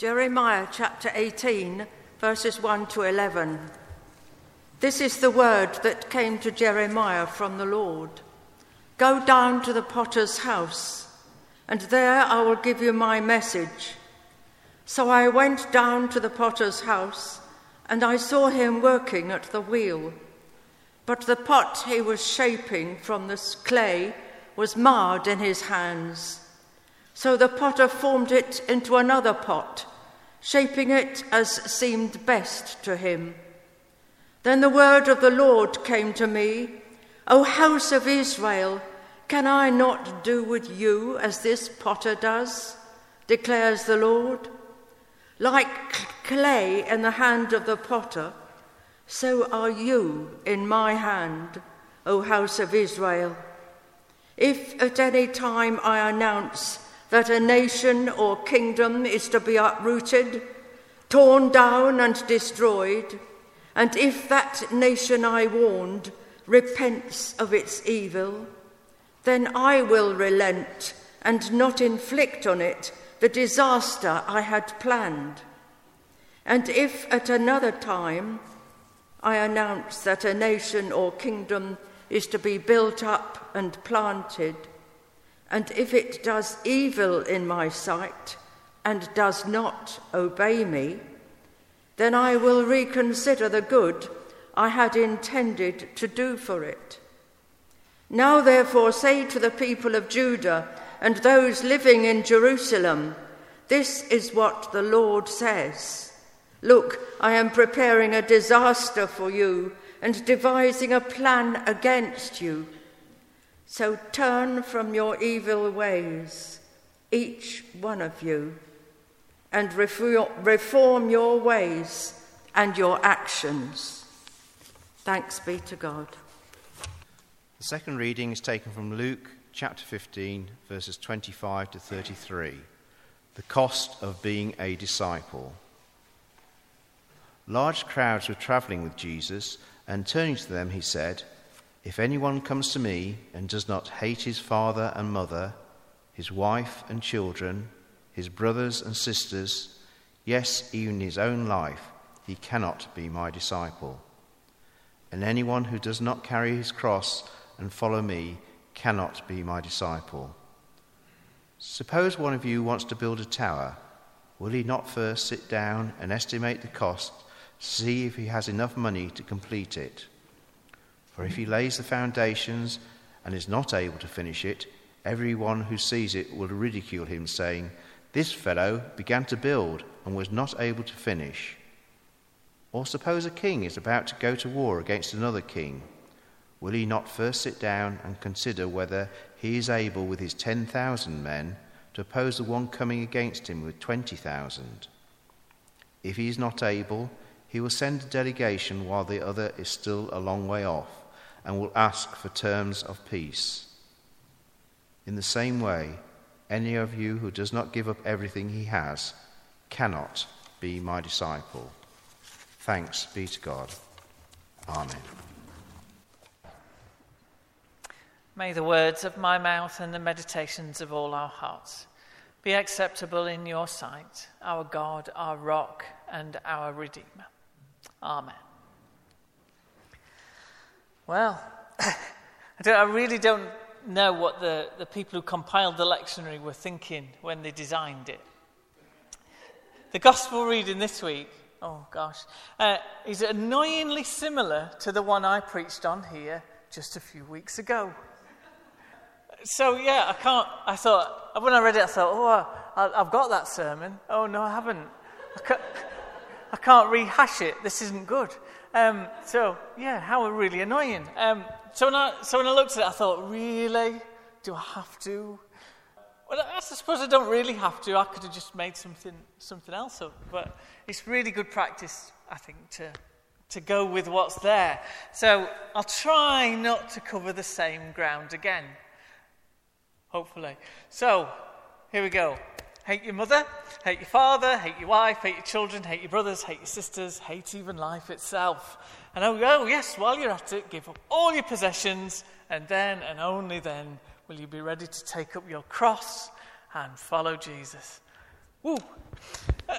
Jeremiah chapter 18, verses 1 to 11. This is the word that came to Jeremiah from the Lord Go down to the potter's house, and there I will give you my message. So I went down to the potter's house, and I saw him working at the wheel. But the pot he was shaping from the clay was marred in his hands. So the potter formed it into another pot shaping it as seemed best to him. Then the word of the Lord came to me O house of Israel, can I not do with you as this potter does? declares the Lord. Like clay in the hand of the potter, so are you in my hand, O house of Israel. If at any time I announce that a nation or kingdom is to be uprooted, torn down, and destroyed, and if that nation I warned repents of its evil, then I will relent and not inflict on it the disaster I had planned. And if at another time I announce that a nation or kingdom is to be built up and planted, and if it does evil in my sight and does not obey me, then I will reconsider the good I had intended to do for it. Now, therefore, say to the people of Judah and those living in Jerusalem, This is what the Lord says Look, I am preparing a disaster for you and devising a plan against you. So turn from your evil ways, each one of you, and reform your ways and your actions. Thanks be to God. The second reading is taken from Luke chapter 15, verses 25 to 33. The cost of being a disciple. Large crowds were traveling with Jesus, and turning to them, he said, if anyone comes to me and does not hate his father and mother, his wife and children, his brothers and sisters, yes, even his own life, he cannot be my disciple. And anyone who does not carry his cross and follow me cannot be my disciple. Suppose one of you wants to build a tower. Will he not first sit down and estimate the cost see if he has enough money to complete it? For if he lays the foundations and is not able to finish it, everyone who sees it will ridicule him, saying, This fellow began to build and was not able to finish. Or suppose a king is about to go to war against another king. Will he not first sit down and consider whether he is able with his 10,000 men to oppose the one coming against him with 20,000? If he is not able, he will send a delegation while the other is still a long way off and will ask for terms of peace. In the same way, any of you who does not give up everything he has cannot be my disciple. Thanks be to God. Amen. May the words of my mouth and the meditations of all our hearts be acceptable in your sight, our God, our rock, and our Redeemer. Amen. Well, I, I, really don't know what the, the people who compiled the lectionary were thinking when they designed it. The gospel reading this week, oh gosh, uh, is annoyingly similar to the one I preached on here just a few weeks ago. So, yeah, I can't, I thought, when I read it, I thought, oh, I, I've got that sermon. Oh, no, I haven't. I can't, I can't rehash it. This isn't good. Um, so, yeah, how really annoying. Um, so, when I, so when I looked at it, I thought, really? Do I have to? Well, I suppose I don't really have to. I could have just made something, something else up. But it's really good practice, I think, to, to go with what's there. So I'll try not to cover the same ground again, hopefully. So here we go. Hate your mother, hate your father, hate your wife, hate your children, hate your brothers, hate your sisters, hate even life itself. And oh, oh, yes, while you're at it, give up all your possessions, and then and only then will you be ready to take up your cross and follow Jesus. Woo!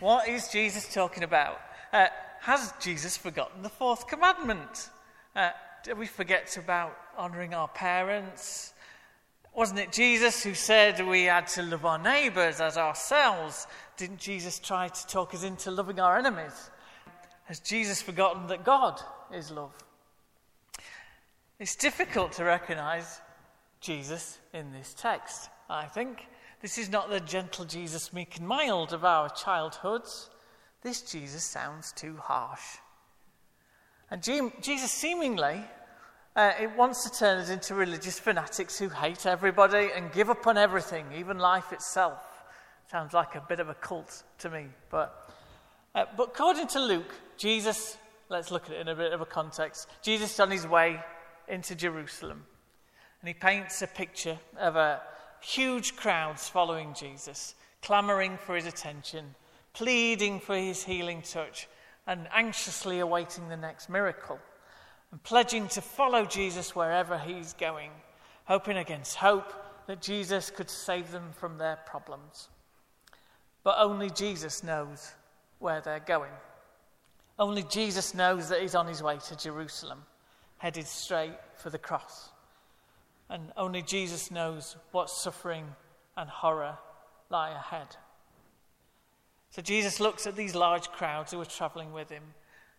What is Jesus talking about? Uh, has Jesus forgotten the fourth commandment? Uh, did we forget about honouring our parents? Wasn't it Jesus who said we had to love our neighbours as ourselves? Didn't Jesus try to talk us into loving our enemies? Has Jesus forgotten that God is love? It's difficult to recognise Jesus in this text, I think. This is not the gentle Jesus, meek and mild of our childhoods. This Jesus sounds too harsh. And Jesus seemingly uh, it wants to turn us into religious fanatics who hate everybody and give up on everything, even life itself. Sounds like a bit of a cult to me. But, uh, but according to Luke, Jesus, let's look at it in a bit of a context. Jesus is on his way into Jerusalem. And he paints a picture of a huge crowds following Jesus, clamoring for his attention, pleading for his healing touch, and anxiously awaiting the next miracle, and pledging to follow Jesus wherever he's going, hoping against hope that Jesus could save them from their problems. But only Jesus knows where they're going. Only Jesus knows that he's on his way to Jerusalem, headed straight for the cross. And only Jesus knows what suffering and horror lie ahead. So Jesus looks at these large crowds who are traveling with him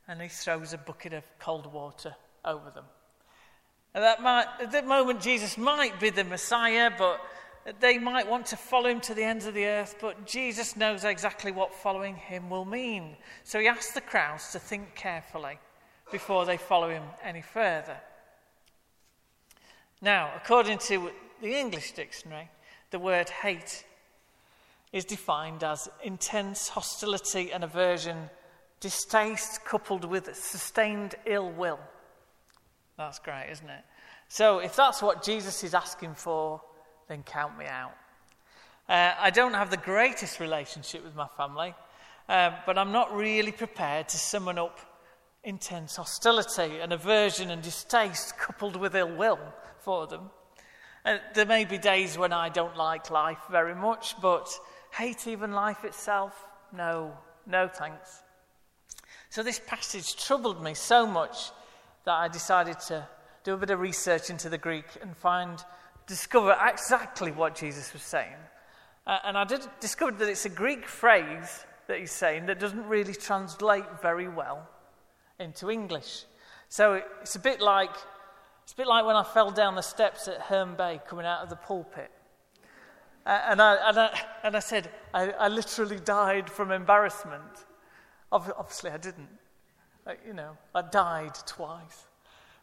and he throws a bucket of cold water over them. At that, might, at that moment, Jesus might be the Messiah, but they might want to follow him to the ends of the earth, but Jesus knows exactly what following him will mean. So he asks the crowds to think carefully before they follow him any further. Now, according to the English dictionary, the word hate is defined as intense hostility and aversion, distaste coupled with sustained ill will. That's great, isn't it? So, if that's what Jesus is asking for, then count me out. Uh, I don't have the greatest relationship with my family, uh, but I'm not really prepared to summon up intense hostility and aversion and distaste coupled with ill will for them. And there may be days when I don't like life very much, but hate even life itself? No, no thanks. So this passage troubled me so much that I decided to do a bit of research into the Greek and find, discover exactly what Jesus was saying. Uh, and I did discovered that it's a Greek phrase that he's saying that doesn't really translate very well into English. So it's a bit like it's a bit like when I fell down the steps at Herne Bay coming out of the pulpit. Uh, and, I, and, I, and I said, I, I literally died from embarrassment. Obviously, I didn't. You know, I died twice.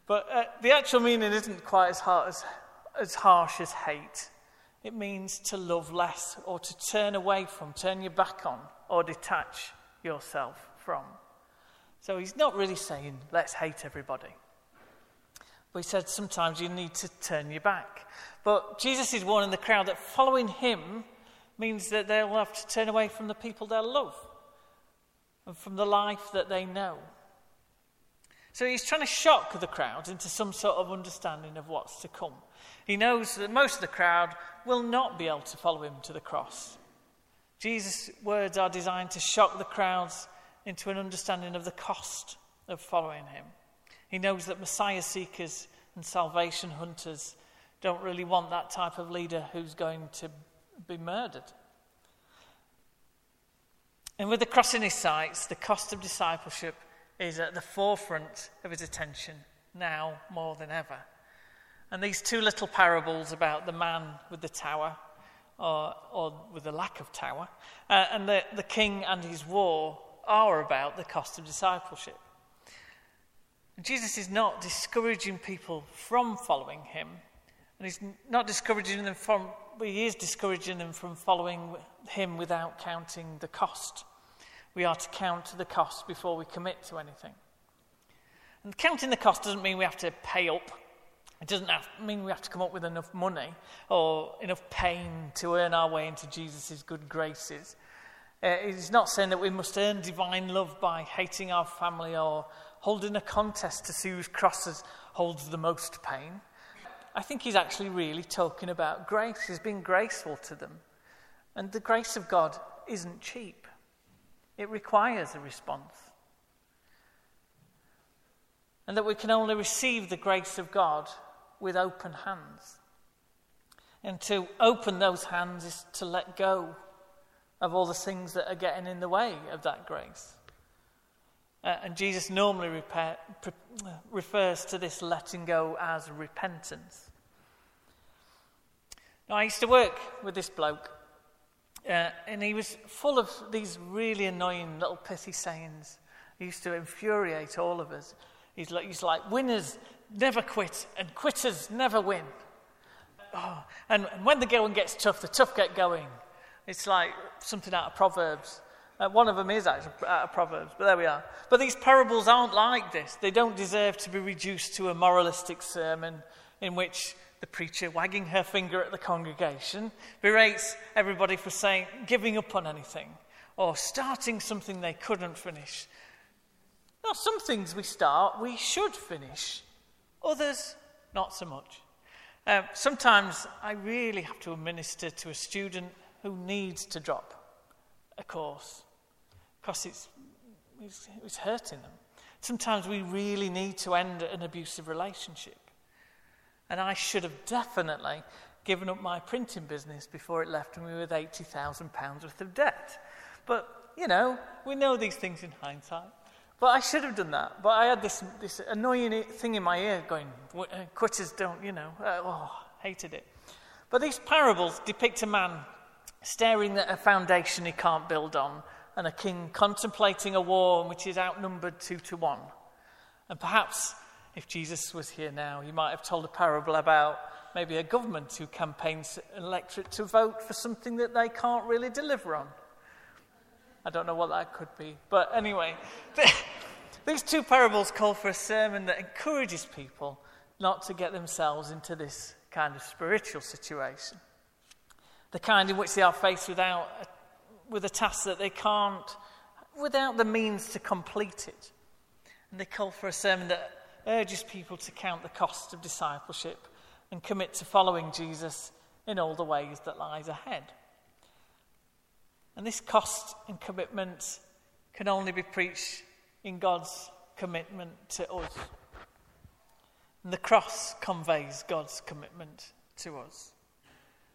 But uh, the actual meaning isn't quite as, hard, as, as harsh as hate. It means to love less or to turn away from, turn your back on, or detach yourself from. So he's not really saying, let's hate everybody. But he said sometimes you need to turn your back. But Jesus is warning the crowd that following him means that they'll have to turn away from the people they love and from the life that they know. So he's trying to shock the crowd into some sort of understanding of what's to come. He knows that most of the crowd will not be able to follow him to the cross. Jesus' words are designed to shock the crowds into an understanding of the cost of following him. He knows that Messiah seekers and salvation hunters don't really want that type of leader who's going to be murdered. And with the cross in his sights, the cost of discipleship is at the forefront of his attention now more than ever. And these two little parables about the man with the tower, or, or with the lack of tower, uh, and the, the king and his war are about the cost of discipleship. Jesus is not discouraging people from following him, and he's not discouraging them from, but he is discouraging them from following him without counting the cost. We are to count the cost before we commit to anything. And counting the cost doesn't mean we have to pay up. It doesn't have, mean we have to come up with enough money or enough pain to earn our way into Jesus' good graces. Uh, it's not saying that we must earn divine love by hating our family or holding a contest to see whose crosses holds the most pain. I think he's actually really talking about grace. He's being graceful to them. And the grace of God isn't cheap. It requires a response. And that we can only receive the grace of God with open hands. And to open those hands is to let go of all the things that are getting in the way of that grace. Uh, and Jesus normally repair, pre- refers to this letting go as repentance. Now, I used to work with this bloke, uh, and he was full of these really annoying little pithy sayings. He used to infuriate all of us. He's like, he's like winners never quit, and quitters never win. Oh, and, and when the going gets tough, the tough get going. It's like something out of Proverbs. Uh, one of them is actually out of Proverbs, but there we are. But these parables aren't like this. They don't deserve to be reduced to a moralistic sermon in which the preacher, wagging her finger at the congregation, berates everybody for saying, giving up on anything or starting something they couldn't finish. Now, some things we start, we should finish, others, not so much. Uh, sometimes I really have to administer to a student who needs to drop a course because it's, it's, it's hurting them. Sometimes we really need to end an abusive relationship. And I should have definitely given up my printing business before it left me with £80,000 worth of debt. But, you know, we know these things in hindsight. But I should have done that. But I had this, this annoying thing in my ear going, uh, quitters don't, you know, uh, oh, hated it. But these parables depict a man staring at a foundation he can't build on and a king contemplating a war which he's outnumbered two to one. And perhaps if Jesus was here now, he might have told a parable about maybe a government who campaigns an electorate to vote for something that they can't really deliver on. I don't know what that could be. But anyway, these two parables call for a sermon that encourages people not to get themselves into this kind of spiritual situation. The kind in which they are faced without with a task that they can't, without the means to complete it. And they call for a sermon that urges people to count the cost of discipleship and commit to following Jesus in all the ways that lies ahead. And this cost and commitment can only be preached in God's commitment to us. And the cross conveys God's commitment to us.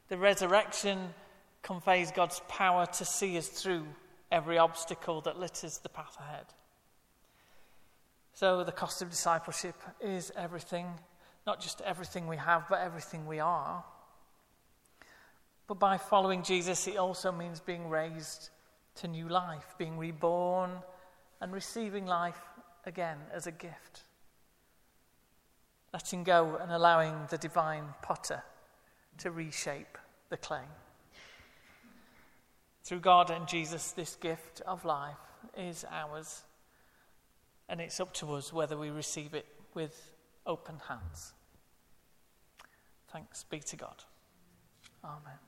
The resurrection conveys God's power to see us through every obstacle that litters the path ahead. So, the cost of discipleship is everything, not just everything we have, but everything we are. But by following Jesus, it also means being raised to new life, being reborn, and receiving life again as a gift. Letting go and allowing the divine potter to reshape the clay. Through God and Jesus, this gift of life is ours. And it's up to us whether we receive it with open hands. Thanks be to God. Amen.